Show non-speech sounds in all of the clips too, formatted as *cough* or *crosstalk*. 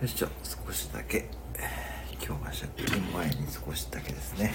よいしょ少しだけ。今日は借金前に少しだけですね。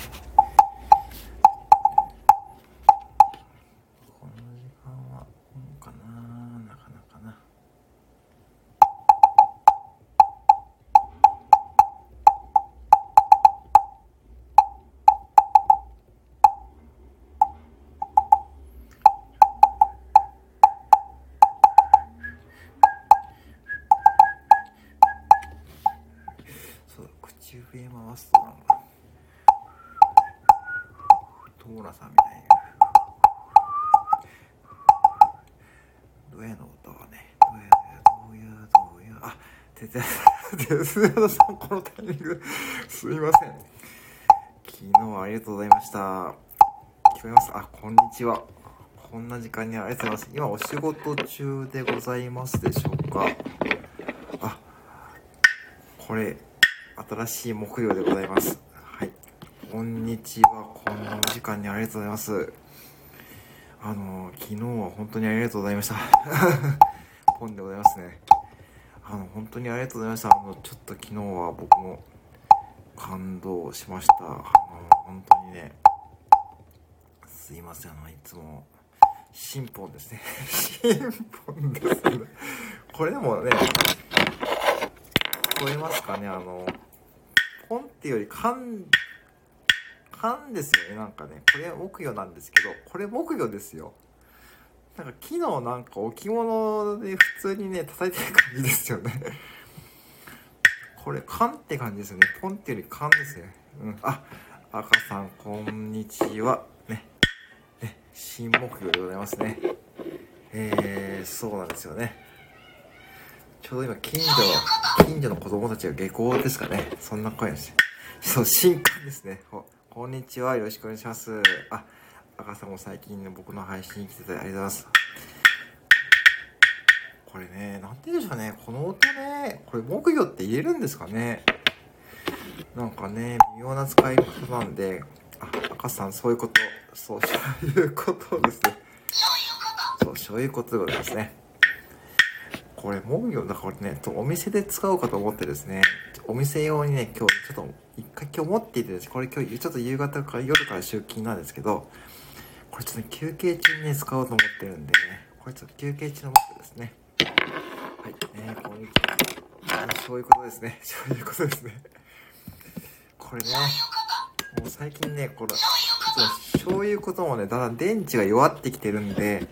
也哲也さん。このタイミングすいません。昨日はありがとうございました。聞こえます？あこんにちは。こんな時間にありがとうございます。今お仕事中でございますでしょうか？あこれ新しい木曜でございます。はい。こんにちは。こんな時間にありがとうございます。あの昨日は本当にありがとうございました。*laughs* ポンでございますね。あの本当にありがとうございました。あのちょっと昨日は僕も感動しました。あの本当にねすいませんあのいつも新本ですね。*laughs* 新本ですねこれでもね聞こえますかね。あのポンっていうより缶缶ですよねなんかね。これ木魚なんですけどこれ木魚ですよ。なんか木のなんか置物で普通にね叩いてる感じですよね。これ缶って感じですよね。ポンってより缶ですね。うん。あ赤さんこんにちは。ね。ね。新木魚でございますね。えー、そうなんですよね。ちょうど今近所近所の子供たちが下校ですかね。そんな声です。そう新刊ですね。こんにちは。よろしくお願いします。あ赤さんも最近ね僕の配信に来ててありがとうございます。これねなんて言うんでしょうね。この音ねこれ木魚って言えるんですかね。なんかね微妙な使い方なんであ赤さんそういうことそうそういうことですね。そうそういうことでございますね。これ木魚だからねお店で使おうかと思ってですねお店用にね今日ちょっと一回今日持っていてですねこれ今日ちょっと夕方から夜から出勤なんですけどこれちょっと、休憩中にね使おうと思ってるんでねこれちょっと休憩中の木魚ですねはいねこんにちはそういうことですね *laughs* そういうことですねこれねもう最近ねこれちょっとそういうこともねだんだん電池が弱ってきてるんで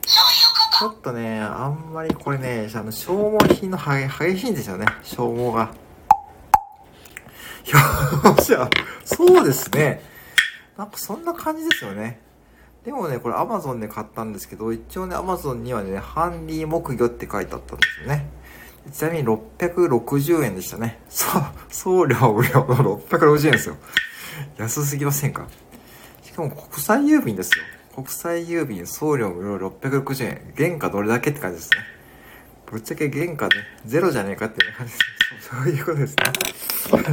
ちょっとね、あんまりこれね、あの消耗品の激しいんですよね、消耗が。よっしゃ、そうですね。なんかそんな感じですよね。でもね、これ Amazon で買ったんですけど、一応ね、Amazon にはね、ハンディ木魚って書いてあったんですよね。ちなみに660円でしたね。そう、送料無料の660円ですよ。安すぎませんか？しかも国際郵便ですよ。国際郵便送料無料660円。原価どれだけって感じですね。ぶっちゃけ原価ね、ゼロじゃねえかっていう感じです。そういうことですね。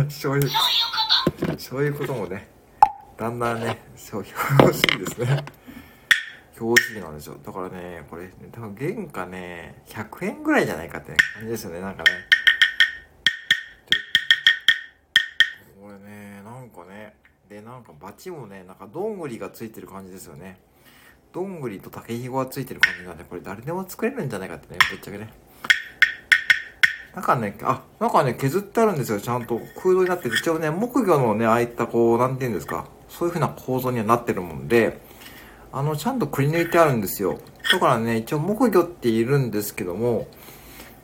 そういう、そういうこともね、だんだんね、そう、表紙ですね。表紙なんですよ。だからね、これ、多分原価ね、100円ぐらいじゃないかって感じですよね、なんかね。これね、なんかね、で、なんかバチもね、なんかどんぐりがついてる感じですよね。どんぐりと竹ひごがついてる感じなんで、これ誰でも作れるんじゃないかってね、ぶっちゃけね。なんかね、あ、なんかね、削ってあるんですよ。ちゃんと空洞になってて、一応ね、木魚のね、ああいったこう、なんて言うんですか。そういう風な構造にはなってるもんで、あの、ちゃんとくり抜いてあるんですよ。だからね、一応木魚っているんですけども、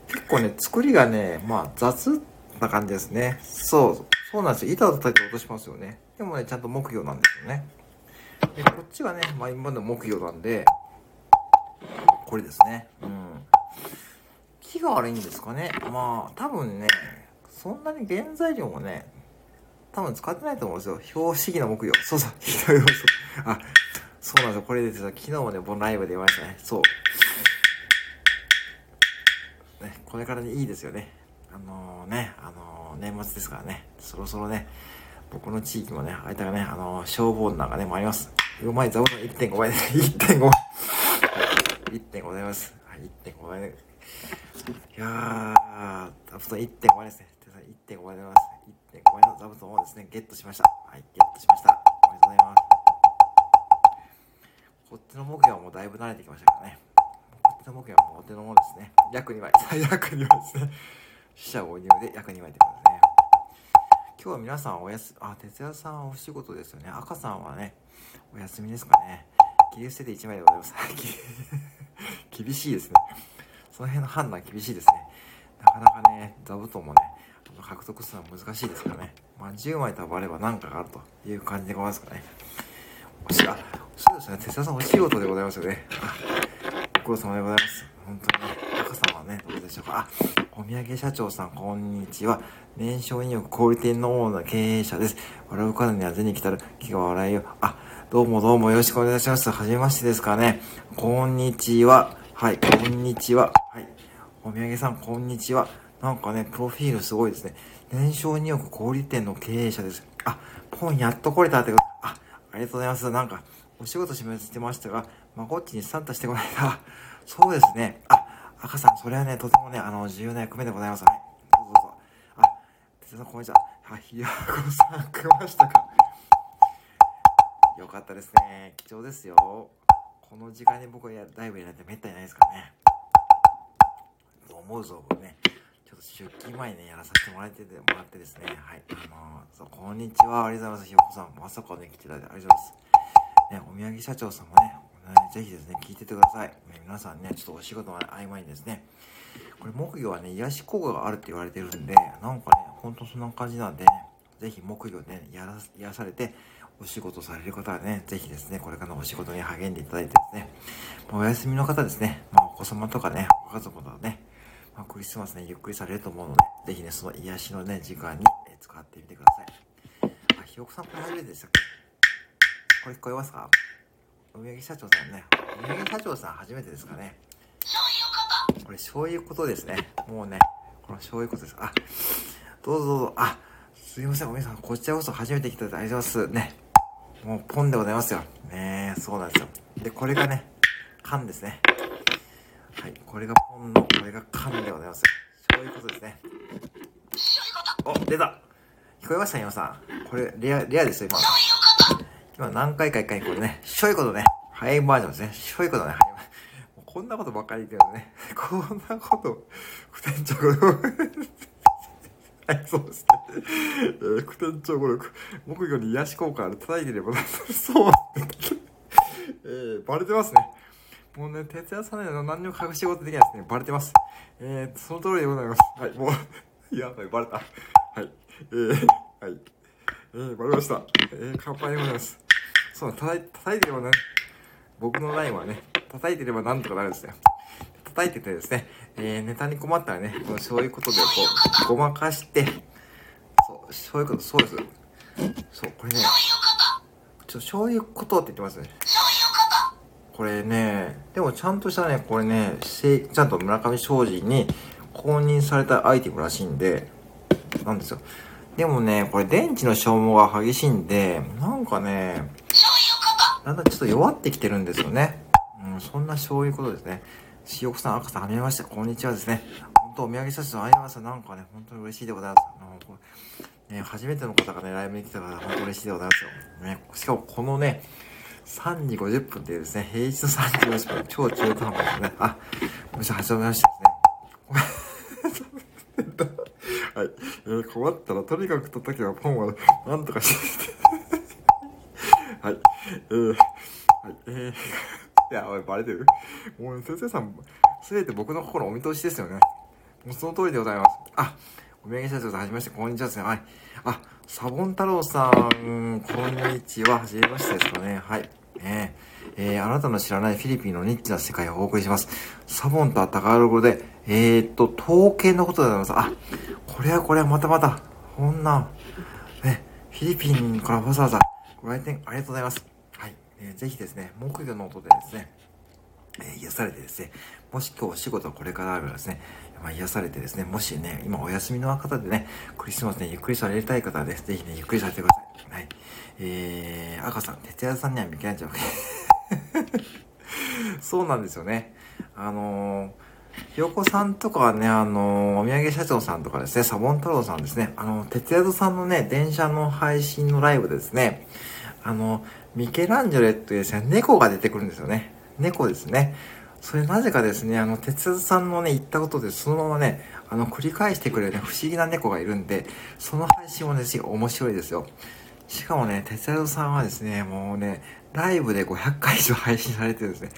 結構ね、作りがね、まあ雑な感じですね。そう、そうなんですよ。板を叩いて落としますよね。でもね、ちゃんと木魚なんですよね。で、こっちはね、まあ今まで木魚なんで、これですね。うん。木が悪いんですかね。まあ、多分ね、そんなに原材料もね、多分使ってないと思うんですよ。標識の木魚。そうそう、あ、そうなんですよ。これです。昨日もね、ボンライブで言いましたね。そう。ね、これからね、いいですよね。あのー、ね、あのー、年末ですからね、そろそろね、僕の地域もね、あいたがね、あのー、消防団がね、参ります。うまい、座布団1.5倍で、1.5倍。*laughs* 1.5ございます。はい、1.5倍で。いやー、座布団1.5倍ですね。1.5倍でございます。1.5倍の座布団をですね、ゲットしました。はい、ゲットしました。おめでとうございます。こっちの目標はもうだいぶ慣れてきましたからね。こっちの目標はもうお手のものですね。約2倍。約2倍ですね。死者誤入で約2倍ってことですね。今日は皆さんおやす、あ、哲也さんはお仕事ですよね。赤さんはね、お休みですかね。切り捨てて1枚でございます。*laughs* 厳しいですね。その辺の判断厳しいですね。なかなかね、座布団もね、獲得するのは難しいですからね。まあ、10枚多分あれば何かがあるという感じでございますかね。おし、あ、そうですね。哲也さんお仕事でございますよね。ご苦労様でございます。本当にね、赤さんはね、どうでしょうか。あ、お土産社長さん、こんにちは。年商2億小売店のオーナー経営者です。笑うからには銭来たる、気が笑いよ。あ、どうもどうもよろしくお願いします。はじめましてですかね。こんにちは。はい、こんにちは。はい。お土産さん、こんにちは。なんかね、プロフィールすごいですね。年商2億小売店の経営者です。あ、ポンやっと来れたってこと。あ、ありがとうございます。なんか、お仕事しめしてましたが、まこっちにサンタしてこないだ。*laughs* そうですね。あ、赤さん、それはね、とてもね、あの、重要な役目でございます。はい。どうぞどうぞ。あ、哲さん、こんにちは。あ、ひやこさん、来ましたか。よかったですね。貴重ですよ。この時間に僕はライブやられてめったにないですからね。思うぞ、僕ね。ちょっと出勤前にね、やらさせてもらってて、もらってですね。はい。あのー、そう、こんにちは。ありがとうございます。ひよこさん。まさかね、来ていただいてありがとうございます。ね、お土産社長さんもね、ぜひですね、聞いててください。ね、皆さんね、ちょっとお仕事の合間にですね、これ木魚はね、癒し効果があるって言われてるんで、なんかね、ほんとそんな感じなんでね、ぜひ木魚ね、やら、癒されて、お仕事される方はね、ぜひですね、これからのお仕事に励んでいただいてですね、まあ、お休みの方ですね、まあ、お子様とかね、ご家族とかね、まあ、クリスマスね、ゆっくりされると思うので、ぜひね、その癒しのね、時間に、え使ってみてください。あ、ひよこさんこれ初めてでしたっけ？これ聞こえますか？お土産社長さんね、お土産社長さん初めてですかね。そういうことこれ、そういうことですね。もうね、このそういうことです。あ、どうぞどうぞ、あ、すいません、おみさん、こちらこそ初めて来たありがとうございます。ね。もうポンでございますよ。ねそうなんですよ。で、これがね、缶ですね。はい、これがポンの、これが缶でございます。そういうことですね。お、出た聞こえました？今さん。これ、レア、レアですよ、今。今何回か一回にこれね、しょいことね、ハイバージョンですね。しょいことね、ハイバージョン。こんなことばっかり言ってるね。*laughs* こんなこと、不天直 *laughs* はい、そうですね。えー、副店長語力、木魚に癒し効果ある、叩いてれば、*laughs* そう、えー、バレてますね。もうね、徹夜さんね、何にも隠し事できないですね。バレてます。えー、その通りでございます。はい、もう、やばい、バレた。はい、えー、はい。えー、バレました。えー、乾杯でございます。そう、叩い叩いてればね、僕のラインはね、叩いてればなんとかなるんですね。叩いててですね、えー、ネタに困ったらね、そういうことでこう、ごまかして、そう、そういうこと、そうです。そう、これね、ちょ、そういうことって言ってますね。これね、でもちゃんとしたね、これね、ちゃんと村上昌司に公認されたアイテムらしいんで、なんですよ。でもね、これ電池の消耗が激しいんで、なんかね、だんだんちょっと弱ってきてるんですよね。うん、そんなそういうことですね。塩子さん、赤さん、はじめまして、こんにちはですね。本当、お土産写真、ありがとうございます。なんかね、本当に嬉しいでございます。あのこれね、初めての方がね、ライブに来たから、本当嬉しいでございますよ。ね、しかも、このね、3時50分っていうですね、平日の3時50分、超中途半端ですね。あ、むしろ始めましたですね。*laughs* はい。えー、困ったら、とにかく叩けばポンは、なんとかして。はい。えー、はい。えーいや、バレてる？もう、先生さん、すべて僕の心お見通しですよね。もうその通りでございます。あ、お土産社長さん、はじめまして、こんにちはですね。はい。あ、サボン太郎さん、こんにちは。はじめましてですかね。はい。ねえー、あなたの知らないフィリピンのニッチな世界をお送りします。サボンとはタガログで、えー、っと、統計のことでございます。あ、これはこれはまたまた、こんな、ね、フィリピンからわざわざご来店ありがとうございます。はいえー、ぜひですね、木魚の音でですね、え、癒されてですね、もし今日お仕事これからあるらですね、まあ、癒されてですね、もしね、今お休みの方でね、クリスマスね、ゆっくりされたい方はです、ぜひね、ゆっくりされてください。はい。えー、赤さん、哲也さんには見けないんちゃう *laughs* そうなんですよね。あのー、ひよこさんとかはね、あのー、お土産社長さんとかですね、サボン太郎さんですね、あの、哲也さんのね、電車の配信のライブですね、あの、ミケランジェレっていうですね、猫が出てくるんですよね。猫ですね。それなぜかですね、あの、哲さんのね、言ったことで、そのままね、あの、繰り返してくれるね、不思議な猫がいるんで、その配信もね、ぜひ面白いですよ。しかもね、哲也さんはですね、もうね、ライブで500回以上配信されてですね。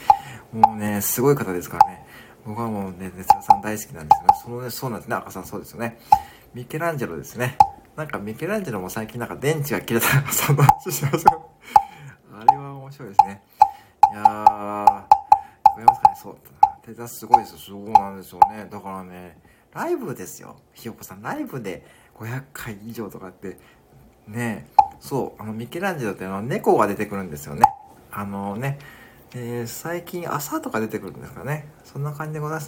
もうね、すごい方ですからね。僕はもうね、哲也さん大好きなんですよね。そのね、そうなんですね。赤さんそうですよね。ミケランジェロですね。なんかミケランジェロも最近なんか電池が切れたそんな話しました。あれは面白いですね。いやー、聞こえますかねそう。手出すごいですよ。そうなんですよね。だからね、ライブですよ。ひよこさん、ライブで500回以上とかって、ねそう、あの、ミケランジェロってあの、猫が出てくるんですよね。あのね、えー、最近朝とか出てくるんですかね。そんな感じでございます。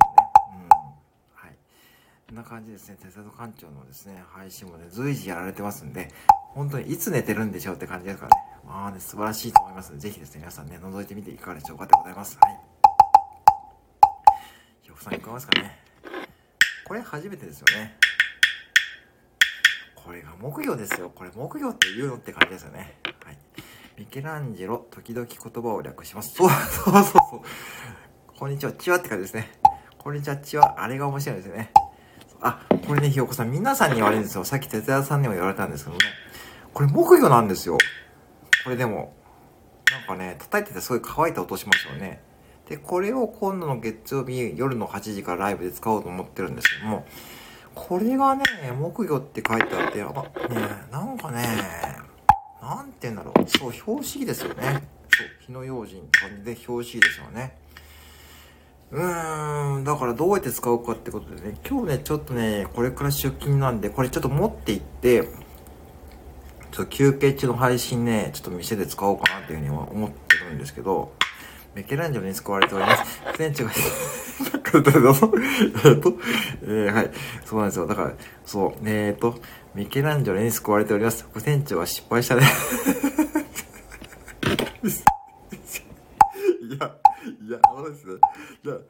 こんな感じですね。手里館長のですね、配信もね、随時やられてますんで、本当にいつ寝てるんでしょうって感じですからね。まあね、素晴らしいと思いますので、ぜひですね、皆さんね、覗いてみていかがでしょうかでございます。はい。ひよこさん、いかがですかね。これ初めてですよね。これが木魚ですよ。これ木魚って言うのって感じですよね。はい。ミケランジェロ、時々言葉を略します。そうそうそうそう。こんにちは、チワって感じですね。こんにちは、チワ。あれが面白いですよね。あ、これね、ひよこさん、皆さんに言われるんですよ。さっき哲也さんにも言われたんですけどね。これ木魚なんですよ。これでも、なんかね、叩いててすごい乾いた音しますよね。で、これを今度の月曜日夜の8時からライブで使おうと思ってるんですけども、これがね、木魚って書いてあって、あ、ね、なんかね、なんて言うんだろう。そう、表紙ですよね。そう、火の用心って感じで表紙ですよね。うーん、だからどうやって使うかってことでね、今日ね、ちょっとね、これから出勤なんで、これちょっと持って行って、ちょっと休憩中の配信ね、ちょっと店で使おうかなっていうふうには思ってるんですけど、メケランジェロに救われております。フレンチが、えっと、えっと、えー、はい。そうなんですよ。だから、そう、えー、っと、ミケランジェロに救われております。副船長は失敗したね。いや、いや、あのですね。いや、いっ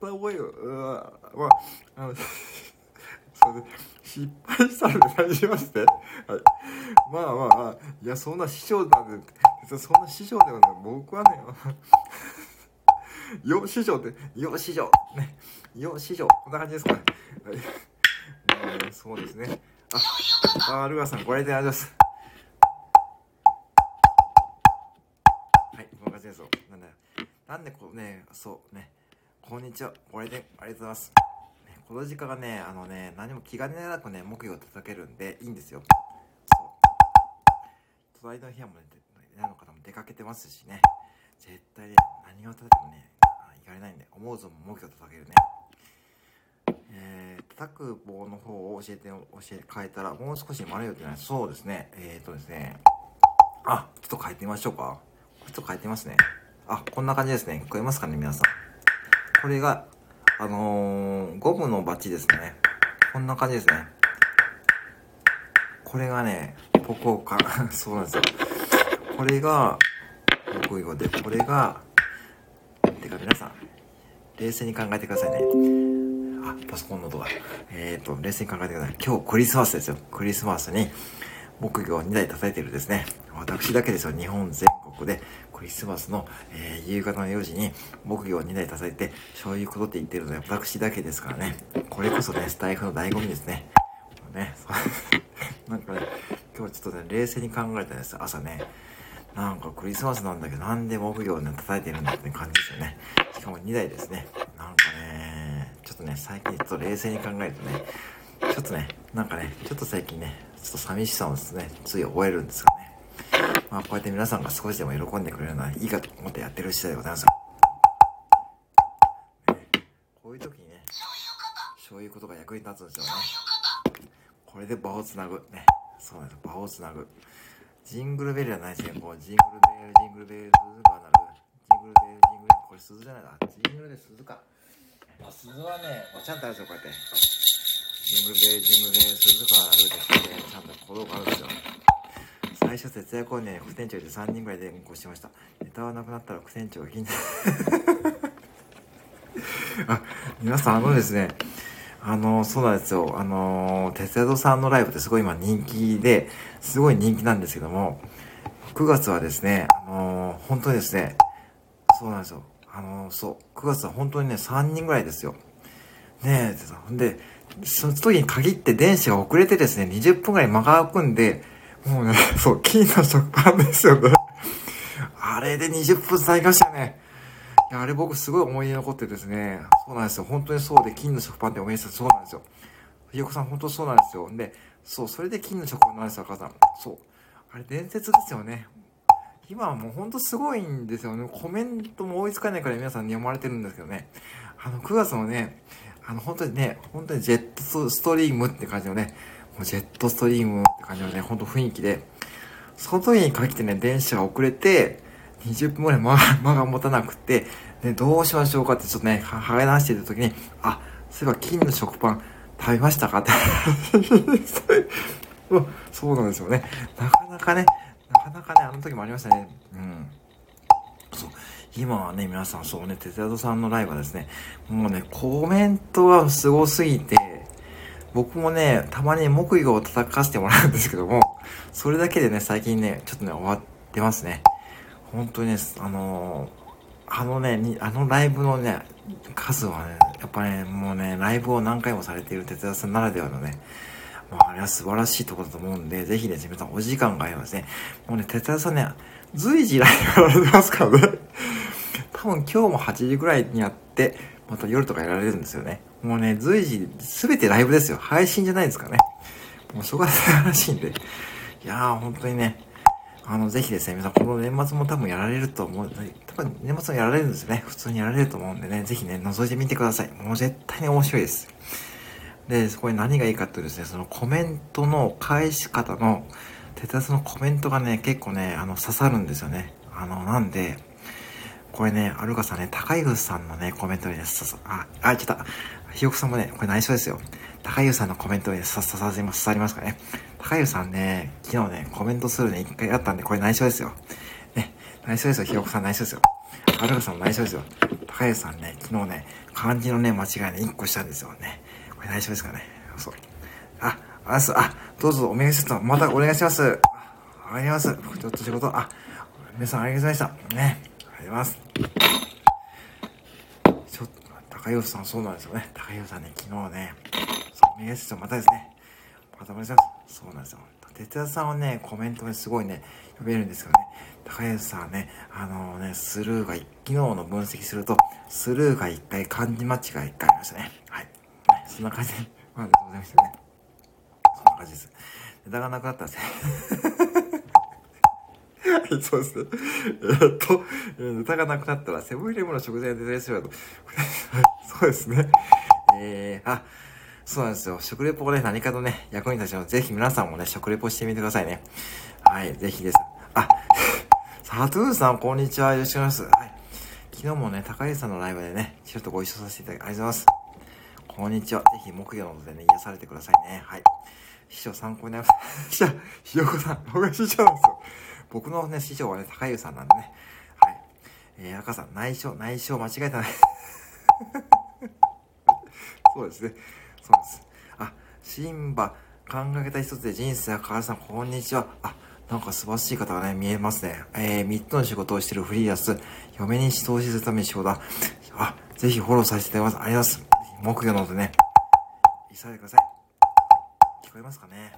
ぱい覚えよう。うわ、まあ、あの、*laughs* そうで、失敗したので大丈夫して。はい。まあまあ、いや、そんな師匠なんで、そんな師匠ではない。僕はね、よ、師匠って、よ、師匠。ね。よ、師匠。こんな感じですかね。はい。えー、そうですね。あ、あ、ルアさん、これであります。はいます、なんでこうね、そうね。こんにちは。これで、ありがとうございます。ね、この時間がね、あのね、何も気兼ねなくね、木魚を叩けるんで、いいんですよ。そう。隣の部屋もね、なの方も出かけてますしね。絶対ね、何を叩いてもね、いかれないんで、思うぞも木魚叩けるね。えー、叩く棒の方を教えて、教え、変えたら、もう少し丸いよってない？そうですね。えーとですね。あ、ちょっと変えてみましょうか。ちょっと変えてみますね。あ、こんな感じですね。聞こえますかね、皆さん。これが、あのー、ゴムのバチですね。こんな感じですね。これがね、ここか、*laughs* そうなんですよ。これが、木魚で、これが、てか皆さん、冷静に考えてくださいね。あ、パソコンの音が。えっ、ー、と、冷静に考えてください。今日クリスマスですよ。クリスマスに木魚を2台叩いてるですね。私だけですよ。日本全国でクリスマスの、えー、夕方の4時に木魚を2台叩いて、そういうことって言ってるのは私だけですからね。これこそね、*laughs* スタイフの醍醐味ですね。ね、*laughs* なんかね、今日ちょっとね、冷静に考えたんです。朝ね。なんかクリスマスなんだけど、なんで木魚をね、叩いてるんだって感じですよね。しかも2台ですね。なんかね、ちょっとね、最近ちょっと冷静に考えるとね、ちょっとね、なんかね、ちょっと最近ね、ちょっと寂しさをですね、つい覚えるんですよね。まあ、こうやって皆さんが少しでも喜んでくれるのはいいかと思ってやってる次第でございます。ね、こういう時にね、そういうことが役に立つんですよね。これで場をつなぐ。ね。そうなんです。場をつなぐ。ジングルベルじゃないですね。こう、ジングルベル、ジングルベル、鈴が鳴る。ジングルベル、ジングル、これ鈴じゃないな。ジングルで鈴か。まあ、鈴はね、まあ、ちゃんとあるんですよ、こうやって。ジングルベル、ジングルベル、鈴が鳴るって、ちゃんと鼓動があるんですよ。最初、節約をね、副店長で3人ぐらいで運行してました。ネタはなくなったら副店長が気になる。*laughs* あ、皆さん、あのですね、あの、そうなんですよ。あの、鉄道さんのライブってすごい今人気で、すごい人気なんですけども、9月はですね、あの、本当にですね、そうなんですよ。あの、そう、9月は本当にね、3人ぐらいですよ。ねえ、ほんで、その時に限って電子が遅れてですね、20分ぐらい間が空くんで、もうね、そう、金の食パンですよね。あれで20分経りましたよね。いや、あれ僕すごい思い出残ってですね、そうなんですよ。本当にそうで、金の食パンっておめでとう。そうなんですよ。ひよこさん本当そうなんですよ。で、そう、それで金の食パンなんですよ、赤さん。そう。あれ伝説ですよね。今はもうほんとすごいんですよね。コメントも追いつかないから皆さんに読まれてるんですけどね。あの、9月のね、あの、本当にね、本当にジェットストリームって感じのね、もうジェットストリームって感じのね、ほんと雰囲気で、その時に限ってね、電車が遅れて、20分ぐらい間 *laughs* 間が持たなくて、で、どうしましょうかってちょっとね、はがしてる時に、あ、そういえば金の食パン食べましたかって *laughs* そうなんですよね。なかなかね、なかなかね、あの時もありましたね。うん。そう。今はね、皆さん、そうね、哲也さんのライブはですね、もうね、コメントがすごすぎて、僕もね、たまに木魚を叩かせてもらうんですけども、それだけでね、最近ね、ちょっとね、終わってますね。本当にね、あのー、あのね、あのライブのね、数はね、やっぱね、もうね、ライブを何回もされている哲也さんならではのね、まあ、あれは素晴らしいところだと思うんで、ぜひね、皆さんお時間があればですね、もうね、哲也さんね、随時ライブやられてますからね。多分今日も8時ぐらいにやって、また夜とかやられるんですよね。もうね、随時、すべてライブですよ。配信じゃないですかね。もうそこが素晴らしいんで。いやー、本当にね、あの、ぜひですね、皆さん、この年末も多分やられると思う、多分年末もやられるんですよね。普通にやられると思うんでね、ぜひね、覗いてみてください。もう絶対に面白いです。で、そこに何がいいかっていうとですね、そのコメントの返し方の、テタスのコメントがね、結構ね、あの、刺さるんですよね。あの、なんで、これね、アルカさんね、高湯さんのね、コメントにね、ささ、あ、あ、ちょっと、ひよこさんもね、これ内緒ですよ。高湯さんのコメントにね、さ、刺さります、刺さりますかね。高湯さんね、昨日ね、コメントするね、一回あったんで、これ内緒ですよ。ね、内緒ですよ、ひよこさん内緒ですよ。アルカさんも内緒ですよ。高湯さんね、昨日ね、漢字のね、間違いね、一個したんですよね。これ大丈夫ですかね。そう。あ、あす、あ、どうぞお願いします。またお願いします。あ、あります。ちょっと仕事、あ、皆さんありがとうございました。ね。ありがとうございます。高弘さんそうなんですよね。高弘さんね、昨日ね、そう、お願いしま。たですね。またお願いします。そうなんですよ。哲也さんはね、コメントにすごいね、読めるんですけどね。高安さんはね、あの、ね、スルーが、昨日の分析すると、スルーが1回、漢字間違い1回ありましたね。はい。そんな感じで、*laughs* ありがとうございましたね。そんな感じです。ネタがなくなったんですね。*laughs* はい、そうですね。え、っと、えー、ネタがなくなったら、セブンイレブンの食材をデザインすると。*laughs* そうですね。えー、あ、そうなんですよ。食レポね、何かとね、役に立ちます。ぜひ皆さんもね、食レポしてみてくださいね。はい、ぜひです。あ、*laughs* サトゥーさん、こんにちは。よろしくお願いします。はい。昨日もね、高橋さんのライブでね、ちょっとご一緒させていただき、ありがとうございます。こんにちは。ぜひ木曜のでね、癒されてくださいね。はい。師匠参考になります。師匠、ひよこさん、僕が師匠なんですよ。僕のね、師匠はね、高湯さんなんでね。はい。えー、赤さん、内緒、内緒間違えたね。*laughs* そうですね。そうです。あ、シンバ、考え方一つで人生が変わるさん、こんにちは。あ、なんか素晴らしい方がね、見えますね。えー、3つの仕事をしてるフリーランス、嫁に投資するために仕事だ。あ、ぜひフォローさせていただきます。ありがとうございます。木魚の音でね、急いでください。聞こえますかね、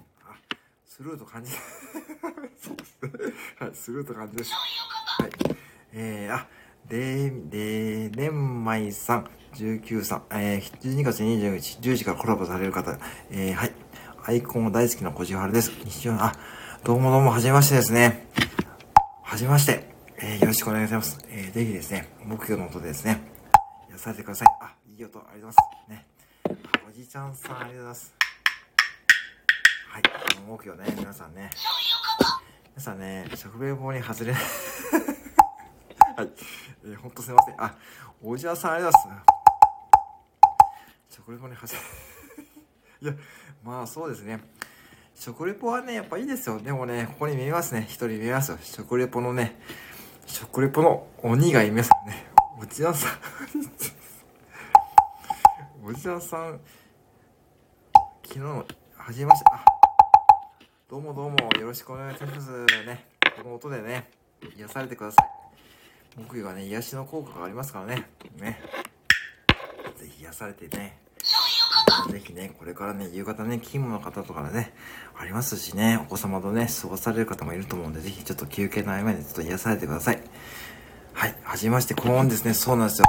スルーと感じ。*laughs* そうですね。はい、スルーと感じです。はい。えー、あ、で、で、れんまいさん、19さん、えー、12月29日、10時からコラボされる方、えー、はい。アイコン大好きな小じはるです。日曜、あ、どうもどうも、はじめましてですね。はじめまして。えー、よろしくお願いします。えー、ぜひですね、目標の音でですね、やさせてください。あ、いい音、ありがとうございます。ね。おじちゃんさん、ありがとうございます。はい。目標ね、皆さんね。皆さんね、食米棒に外れない *laughs* はい。えー、ほんとすいません。あ、おじゃさん、ありがとうございます。食レポに外れ *laughs* いや、まあそうですね。食レポはね、やっぱいいですよ。でもね、ここに見えますね。一人見えますよ。食レポのね、食レポの鬼がいますよね。おじゃさん *laughs* おじさんさん、昨日、はじめまして、あ、どうもどうも、よろしくお願いしますね。この音でね、癒されてください。木魚はね、癒しの効果がありますからね。ね。ぜひ癒されてね。ぜひね、これからね、夕方ね、勤務の方とかね、ありますしね、お子様とね、過ごされる方もいると思うんで、ぜひちょっと休憩の合間にちょっと癒されてください。はい、はじめまして、こんですね、そうなんですよ。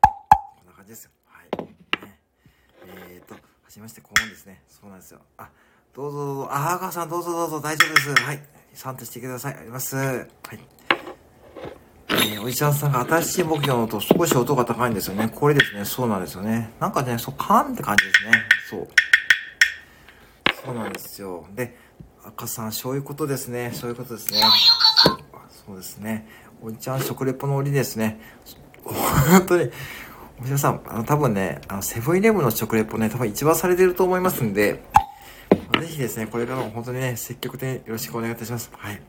こんな感じですよ。はい。ね、えーと、はじめまして、こんですね、そうなんですよ。あ、どうぞどうぞ、あ、赤さんどうぞどうぞ、大丈夫です。はい。参加してください。あります。はい。えー、おじちゃんさんが新しい目標の音、少し音が高いんですよね。これですね。そうなんですよね。なんかね、そう、カーンって感じですね。そう。そうなんですよ。で、赤さん、そういうことですね。そういうことですね。そうですね。おじちゃん、食レポの折ですね。本当に、おじさん、あの、多分ね、あの、セブンイレブンの食レポね、多分一番されてると思いますんで、ぜひですね、これからも本当にね、積極的によろしくお願いいたします。はい。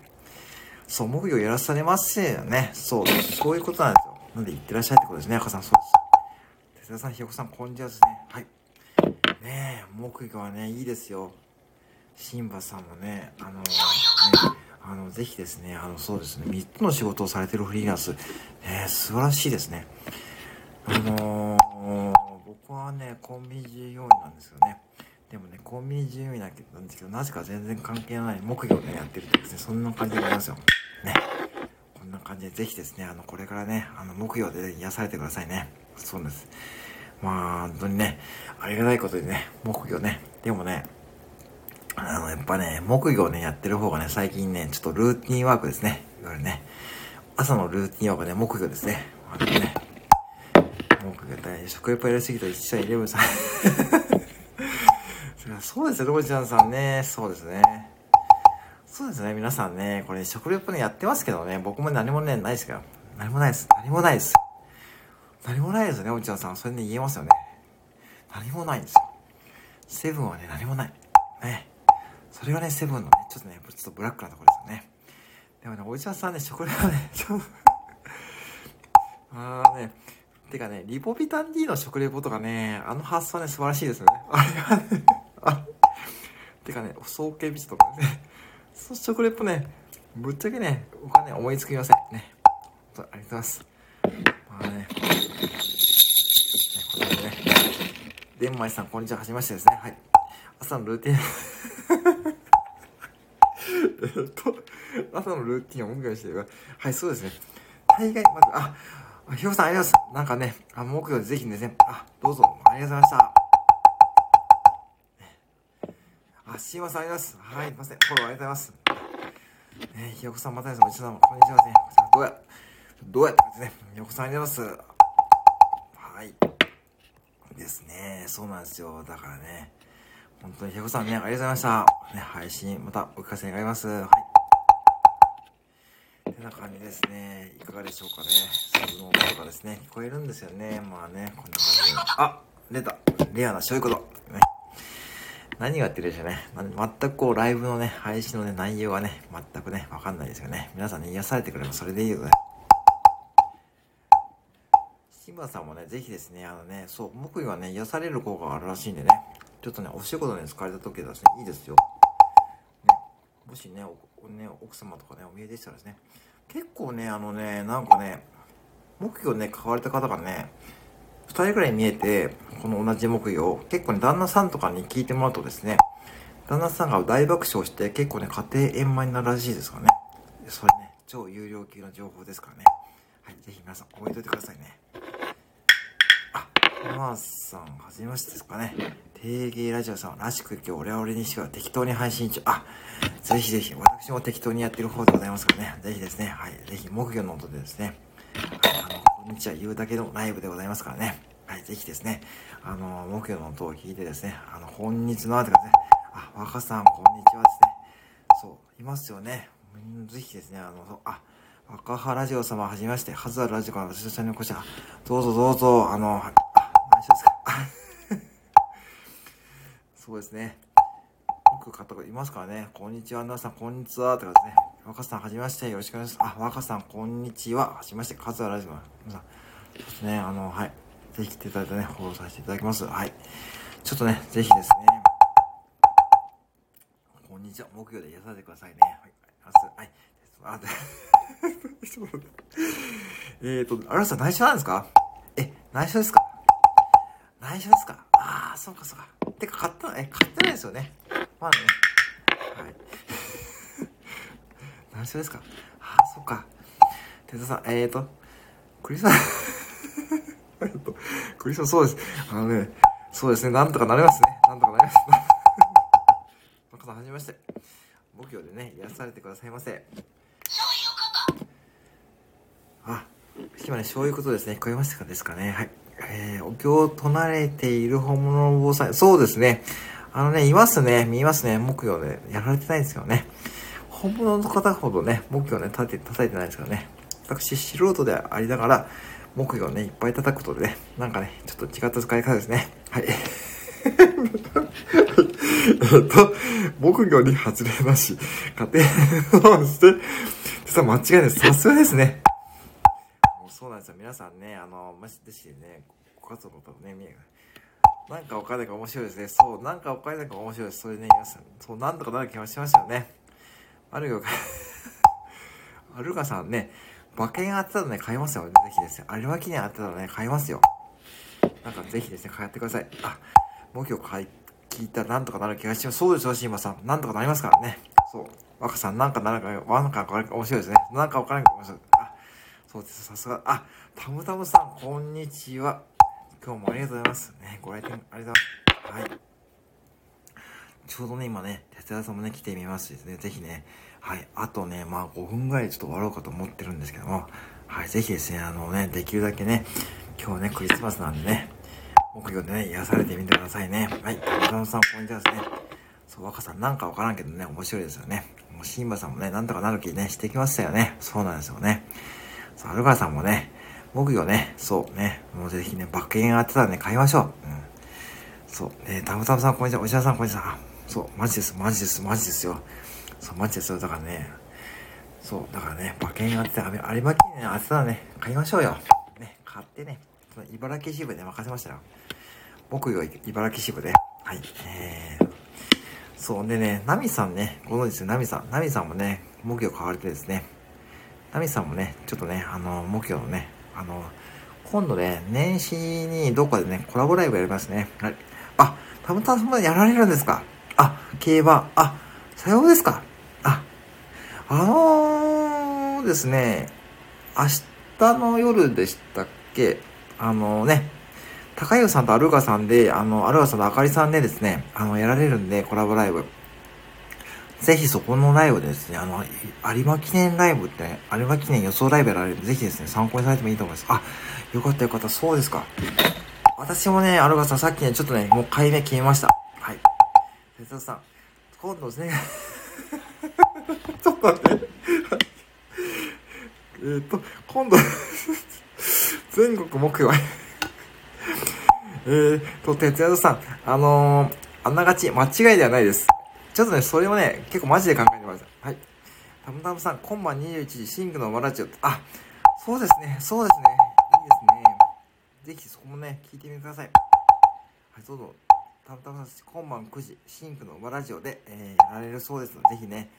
そう、木魚やらされますよね。そう、そういうことなんですよ。なんで、行ってらっしゃいってことですね、赤さん、そうです。哲田さん、ひよこさん、こんにちはですね。はい。ねえ、木魚はね、いいですよ。シンバさんもね、あのね、あの、ぜひですね、あの、そうですね、3つの仕事をされてるフリーランス、ね、素晴らしいですね。あのー、僕はね、コンビニ従業員なんですよね。でもね、コンビニ従業員なんですけど、なぜか全然関係ない木魚をね、やってるとですね、そんな感じでございますよ。ね。こんな感じで、ぜひですね、あの、これからね、あの、木魚で癒されてくださいね。そうです。まあ、本当にね、ありがたいことでね、木魚ね。でもね、あの、やっぱね、木魚をね、やってる方がね、最近ね、ちょっとルーティンワークですね。いわゆるね、朝のルーティンワークね、木魚ですね。あのね、木魚大食レポやりすぎた1社イレブンさんそうですよ、ロボちゃんさんね。そうですね。そうですね、皆さんね、これ食レポねやってますけどね、僕も何もね、ないですから。何もないです。何もないです。何もないですよね、おじちゃんさん。それね、言えますよね。何もないんですよ。セブンはね、何もない。ね。それがね、セブンのね、ちょっとね、ちょっとブラックなところですよね。でもね、おじちゃんさんね、食レポね、ちょっとあーね、てかね、リポビタン D の食レポとかね、あの発想ね、素晴らしいですよね。あれはねあ、てかね、お総計ビスとかね、*laughs* そして食レポね、ぶっちゃけね、僕はね、思いつきません。ね。ありがとうございます。まあね、ねこれでね、デンマイさん、こんにちは、はじめましてですね。はい。朝のルーティン *laughs* えっと、朝のルーティンを音楽してるはい、そうですね。大概、まず、あ、ひろさん、ありがとうございます。なんかね、あ、木曜でぜひね、あ、どうぞ、ありがとうございました。あ、しーまさんあります。はい、すいません。フォローありがとうございます。ねひよこさん、またです。おじさん、こんにちはね。どうや、どうやってね、ひよこさんありがとうございます。はい。ですね。そうなんですよ。だからね、本当にひよこさんね、ありがとうございました。ね、配信、またお聞かせ願います。はい。てな感じですね。いかがでしょうかね。サブの音とかですね、聞こえるんですよね。まあね、こんな感じで。あ出たレアなそういうこと。ね。何がやってるでしょうね。全くこう、ライブのね、配信のね、内容はね、全くね、わかんないですよね。皆さんね、癒されてくればそれでいいよね。志村さんもね、ぜひですね、あのね、そう、木魚はね、癒される効果があるらしいんでね、ちょっとね、お仕事に使われた時はですね、いいですよ。ね、もしね、ね奥様とかね、お見えでしたらですね、結構ね、あのね、なんかね、木魚ね、買われた方がね、2人ぐらい見えて、この同じ木魚、結構ね、旦那さんとかに聞いてもらうとですね、旦那さんが大爆笑して、結構ね、家庭円満になるらしいですからね。それね、超有料級の情報ですからね。はい、ぜひ皆さん覚えておいてくださいね。あ、マーさん、はじめましてですかね。定芸ラジオさんらしく今日俺は俺にしか適当に配信中。あ、ぜひぜひ、私も適当にやってる方でございますからね。ぜひですね、はい、ぜひ木魚の音でですね、はい、あの、こんにちは言うだけのライブでございますからね。はい、ぜひですね、あの、木魚の音を聞いてですね、あの、こんにちはってかね、あ、若さん、こんにちはですね。そう、いますよね。ぜひですね、あの、あ、若葉ラジオ様はじめまして、はずあるラジオから私と下にお越しどうぞどうぞ、あの、あ、何しですか。*laughs* そうですね。僕方がいますからね。こんにちは、皆さん、こんにちは。とかですね。若さん、はじめまして。よろしくお願いします。あ、若さん、こんにちは。はじめまして。カズアラジオ。皆さん。そうですね。あの、はい。ぜひ来ていただいてね、フォローさせていただきます。はい。ちょっとね、ぜひですね、こんにちは、木曜で癒されてくださいね。はい。はい。あ、で、ちょっと待って。えっ、と、あらさん内緒なんですかえ、内緒ですか内緒ですかああ、そうかそうか。てか、買った、え、買ってないですよね。まあね。はい。*laughs* 内緒ですか？あ、そうか。てつさん、え、ー、と、クリスマス、*laughs* クリスマスそうです。あのね、そうですね、なんとかなりますね。なんとかなります。マさん、はじめまして。母教でね、癒されてくださいませ。そういうことあ、今ね、そういうことですね。聞こえましたか？ですかね。はい。えー、お経を唱えている本物の防災。そうですね。あのね、いますね。見ますね。木曜で、やられてないんですけどね。本物の方ほどね、木曜ね、叩いて、叩いてないですからね。私、素人でありながら、木魚ね、いっぱい叩くことでね、なんかね、ちょっと違った使い方ですね。はい。え *laughs* っと、木魚に外れなし、家庭をして、実は間違いです。さすがですね。そうなんですよ。皆さんね、あの、まじでしね、ご家族のことね、見えないなんかお金が面白いですね。そう、なんかお金が面白いです。それね、皆さん、そう、なんとかなる気がしましたよね。あるよ、アルガさんね、馬券当てたらね、買いますよ。ぜひですね。有馬記念当てたらね、買いますよ。なんかぜひですね、買ってください。あ、もう今日買い、聞いたらなんとかなる気がします。そうですよ、シーマさん。なんとかなりますからね。そう。若さん、なんかなるか、なんか面白いですね。なんかわからんか面白い。あ、そうです。さすが。あ、たむたむさん、こんにちは。今日もありがとうございます。ね、ご来店ありがとうございます。はい。ちょうどね、今ね、哲也さんもね、来てみますしですね、ぜひね、はい。あとね、まあ5分ぐらいちょっと終わろうかと思ってるんですけども、はい。ぜひですね、あのね、できるだけね、今日ね、クリスマスなんでね、木曜でね、癒されてみてくださいね。はい。中野さん、ポイントですね。そう、若さんなんかわからんけどね、面白いですよね。もう、シンバさんもね、なんとかなる気ね、してきましたよね。そうなんですよね。そう、アルガさんもね、木曜ね、そうね、もうぜひね、バック円当てたらね、買いましょう。うん。そう、ね、タムタムさん、こんにちは。おしゃさん、こんにちは。そう、マジです、マジです、マジですよ。そう、マジですよ。だからね、そう、だからね、馬券当てて、有馬記念当てたらね、買いましょうよ。ね、買ってね、その茨城支部で任せましたよ。僕が茨城支部で。はい。えー、そうでね、ナミさんね、ご存知ですよ、ナミさん。ナミさんもね、木魚買われてですね、ナミさんもね、ちょっとね、あの、木魚のね、あの、今度ね、年始にどっかでね、コラボライブやりますね。はい。あ、たぶんたぶんやられるんですか？あ、競馬。あ、さようですか。あ、あのー、ですね、明日の夜でしたっけ？あのね、高湯さんとアルガさんで、あの、アルガさんとあかりさんでですね、あの、やられるんで、コラボライブ。ぜひそこのライブですね、あの、有馬記念ライブって、ね、有馬記念予想ライブやられるんで、ぜひですね、参考にされてもいいと思います。あ、よかったよかった、そうですか。私もね、アルガさんさっきね、ちょっとね、もう買い目決めました。はい。哲夫さん、今度ですねちょっと待って *laughs* えっと、今度 *laughs* 全国目標 *laughs* えーと、哲也さん、あのー、あんながち、間違いではないです。ちょっとね、それをね、結構マジで考えてます。はい。たむたむさん、今晩21時、シングのマラジオ。あ、そうですね、そうですね。いいですね。ぜひそこもね、聞いてみてください。はい、どうぞ。たむたむさん、今晩9時、シンクの馬ラジオで、えー、やられるそうですので、ぜひね、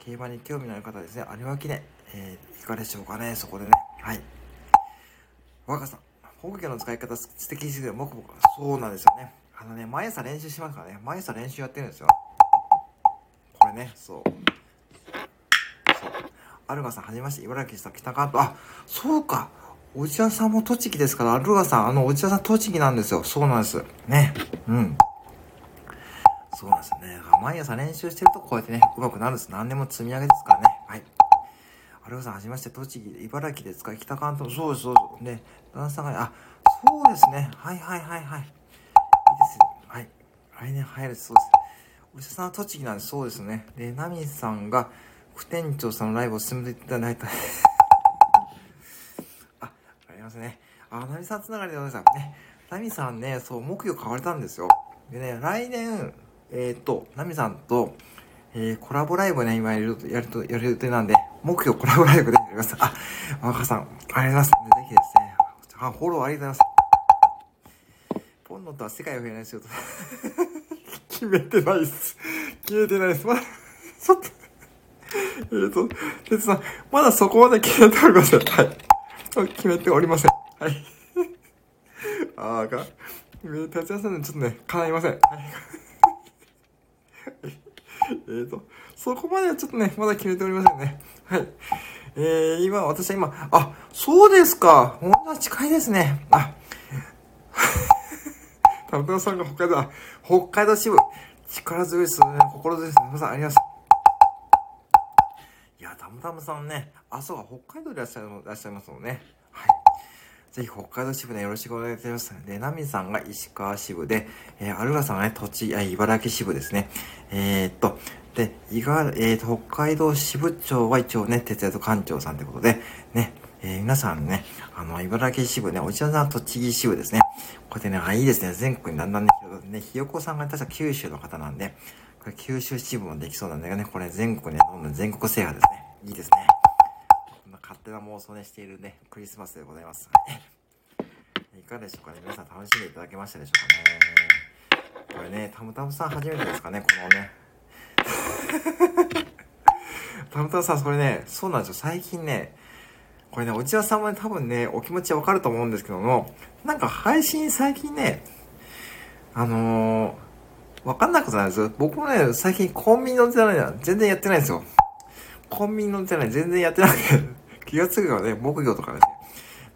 競馬に興味のある方ですね、有馬記念、えー、いかがでしょうかね、そこでね。はい。若さん、本家の使い方素敵すぎる、僕も、そうなんですよね。あのね、毎朝練習しますからね、毎朝練習やってるんですよ。ね、そう。そう。アルガさん、はじめまして、茨城さん、北関東。あ、そうか。おじやさんも栃木ですから、アルガさん、あの、おじやさん栃木なんですよ。そうなんです。ね。うん。そうなんですね。毎朝練習してるとこうやってね、上手くなるんです。何でも積み上げですからね。はい。アルガさん、はじめまして、栃木、茨城で使い、北関東、そうです、そうです。ね、旦那さんが、あ、そうですね。はいはいはいはい。いいです。はい。来年入るそうです。お医者さんは栃木なんでそうですね。で、ナミさんが、副店長さんのライブを進めていただいた。*laughs* あ、ありますね。あ、ナミさんつながりでございますね。ナミさんね、そう、木曜買われたんですよ。でね、来年、えっ、ー、と、ナミさんと、えー、コラボライブね、今やると、やると、やる予定なんで、目標コラボライブでやります。あ、若さん、ありがとうございます。ぜひですね、あ、フォローありがとうございます。ポンのとは世界を減らしようと。決めてないっす。決めてないっす。まだ、*laughs* ちょっと、えっと、てつさん、まだそこまで決めておりません。はい。決めておりません。はい。ああ、か。達也さんちょっとね、叶いません。はい。*laughs* えっと、そこまではちょっとね、まだ決めておりませんね。はい。えー、今、私は今、あ、そうですか。ほんな近いですね。あ、たむたむさんが北海道、北海道支部。力強いですね。心強いですね。皆さん、ありがとうございます。いや、たむたむさんね、あ、そうか、北海道でいらっしゃる、いらっしゃいますもんね。はい。ぜひ北海道支部でよろしくお願いいたします。で、ナミさんが石川支部で、えー、アルガさんがね、栃木、茨城支部ですね。えー、っと、で、いが、えー、と、北海道支部長は一応ね、哲也と館長さんということで、ね、えー、皆さんね、あの、茨城支部ね、お茶さん栃木支部ですね。こうやってね、あ、いいですね。全国にだんだんね、ねひよこさんが確か九州の方なんで、これ九州支部もできそうなんだけどね、これ全国ね、どんどん全国制覇ですね。いいですね。こんな勝手な妄想ね、しているね、クリスマスでございます。いかがでしょうかね皆さん楽しんでいただけましたでしょうかねこれね、たむたむさん初めてですかねこのね。たむたむさん、それね、そうなんですよ。最近ね、これね、おちわさんもね、多分ね、お気持ちわかると思うんですけども、なんか配信最近ね、あのー、わかんなくないですよ。僕もね、最近コンビニの手洗い全然やってないんですよ。コンビニの手洗い全然やってなくて、*laughs* 気がつくからね、木魚とかですね。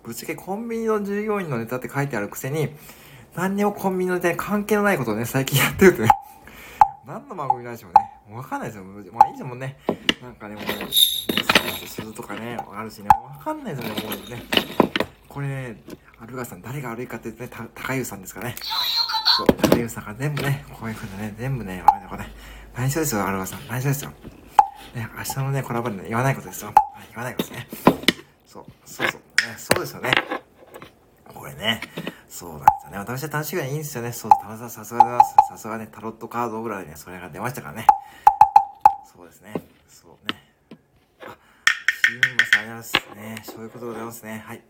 ぶっちゃけコンビニの従業員のネタって書いてあるくせに、何にもコンビニのネタに関係のないことをね、最近やってるってね。何の番組なんでしょうね。わかんないですよ。まあいいじゃんもんね。なんかね、もう、鈴とかね、あるしね、わかんないですよね、もうね。これね、アルガさん、誰が悪いかって言ってね、た、高湯さんですかね。そう、高湯さんが全部ね、こういう風にね、全部ね、あれこれ、内緒ですよ、アルガさん。内緒ですよ。ね、明日のね、コラボでね、言わないことですよ。言わないことですね。そう、そうそう。ね、そうですよね。これね、そうなんですよね。私は楽しみがいいんですよね。そう、田中さんさすがでます。さすがね、タロットカードぐらいね、それが出ましたからね。そうですね。そうね。あ、シームマさんありますね。そういうことでございますね。はい。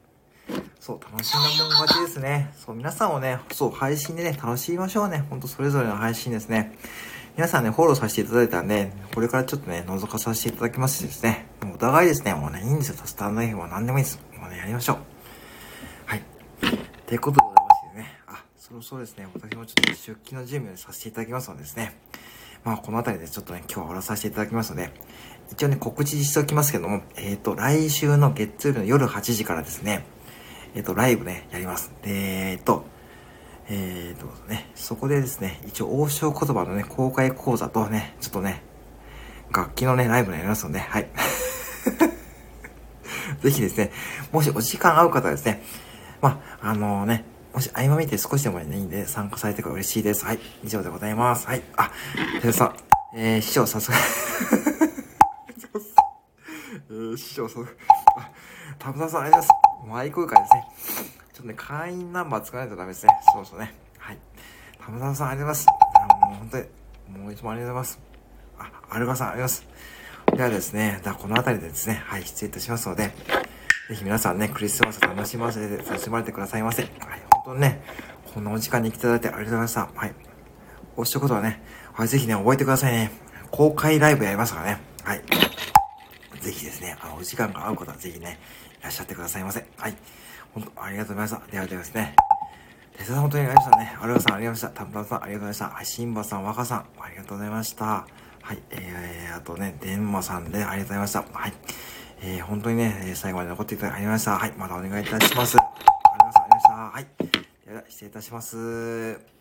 そう、楽しんだもん勝ちですね。そう、皆さんをね、そう、配信でね、楽しみましょうね。ほんとそれぞれの配信ですね。皆さんね、フォローさせていただいたんで、これからちょっとね、覗かさせていただきますしですね。もうお互いですね、もうね、いいんですよ。スタンド F は何でもいいです。もうね、やりましょう。はい。ということでございましてね、あ、そろそろですね、私もちょっと出勤の準備をさせていただきますのでですね、まあ、この辺りでちょっとね、今日は終わらさせていただきますので、一応ね、告知しておきますけども、えっ、ー、と、来週の月曜日の夜8時からですね、えっ、ー、と、ライブね、やります。で、えっ、ー、と、えーとね、そこでですね、一応王将言葉のね、公開講座とね、ちょっとね、楽器のね、ライブになりますので、はい。*laughs* ぜひですね、もしお時間合う方はですね、まあ、あの、ね、もし合間見て少しでもいいんで参加されてくれ嬉しいです。はい。以上でございます。はい。あ、てるさん、えー、師匠さすが *laughs* えー、師匠さすが、あ、田村さんありがとうございます。マイク会ですね。ちょっとね、会員ナンバー使わないとダメですね。そうそうね。はい。玉沢さんありがとうございます。もう本当に、もういつもありがとうございます。あ、アルガさんありがとうございます。ではですね、ではこの辺りでですね、はい、失礼いたしますので、ぜひ皆さんね、クリスマス楽しませて、楽しまれてくださいませ。はい、当ね、こんなお時間に来ていただいてありがとうございました。はい。おしゃことはね、はい、ぜひね、覚えてくださいね。公開ライブやりますからね。はい。ぜひですね、あの、お時間が合う方はぜひね、いらっしゃってくださいませ。はい。本当、ありがとうございました。ではではですね。テスさん本当にありがとうございましたね。アルガさんありがとうございました。タンタンさんありがとうございました。はい、シンバさん、若さん、ありがとうございました。はい、えー、あとね、デンマさんでありがとうございました。はい。えー、本当にね、最後まで残っていただきありました。はい、またお願いいたします。はい。では、失礼いたします。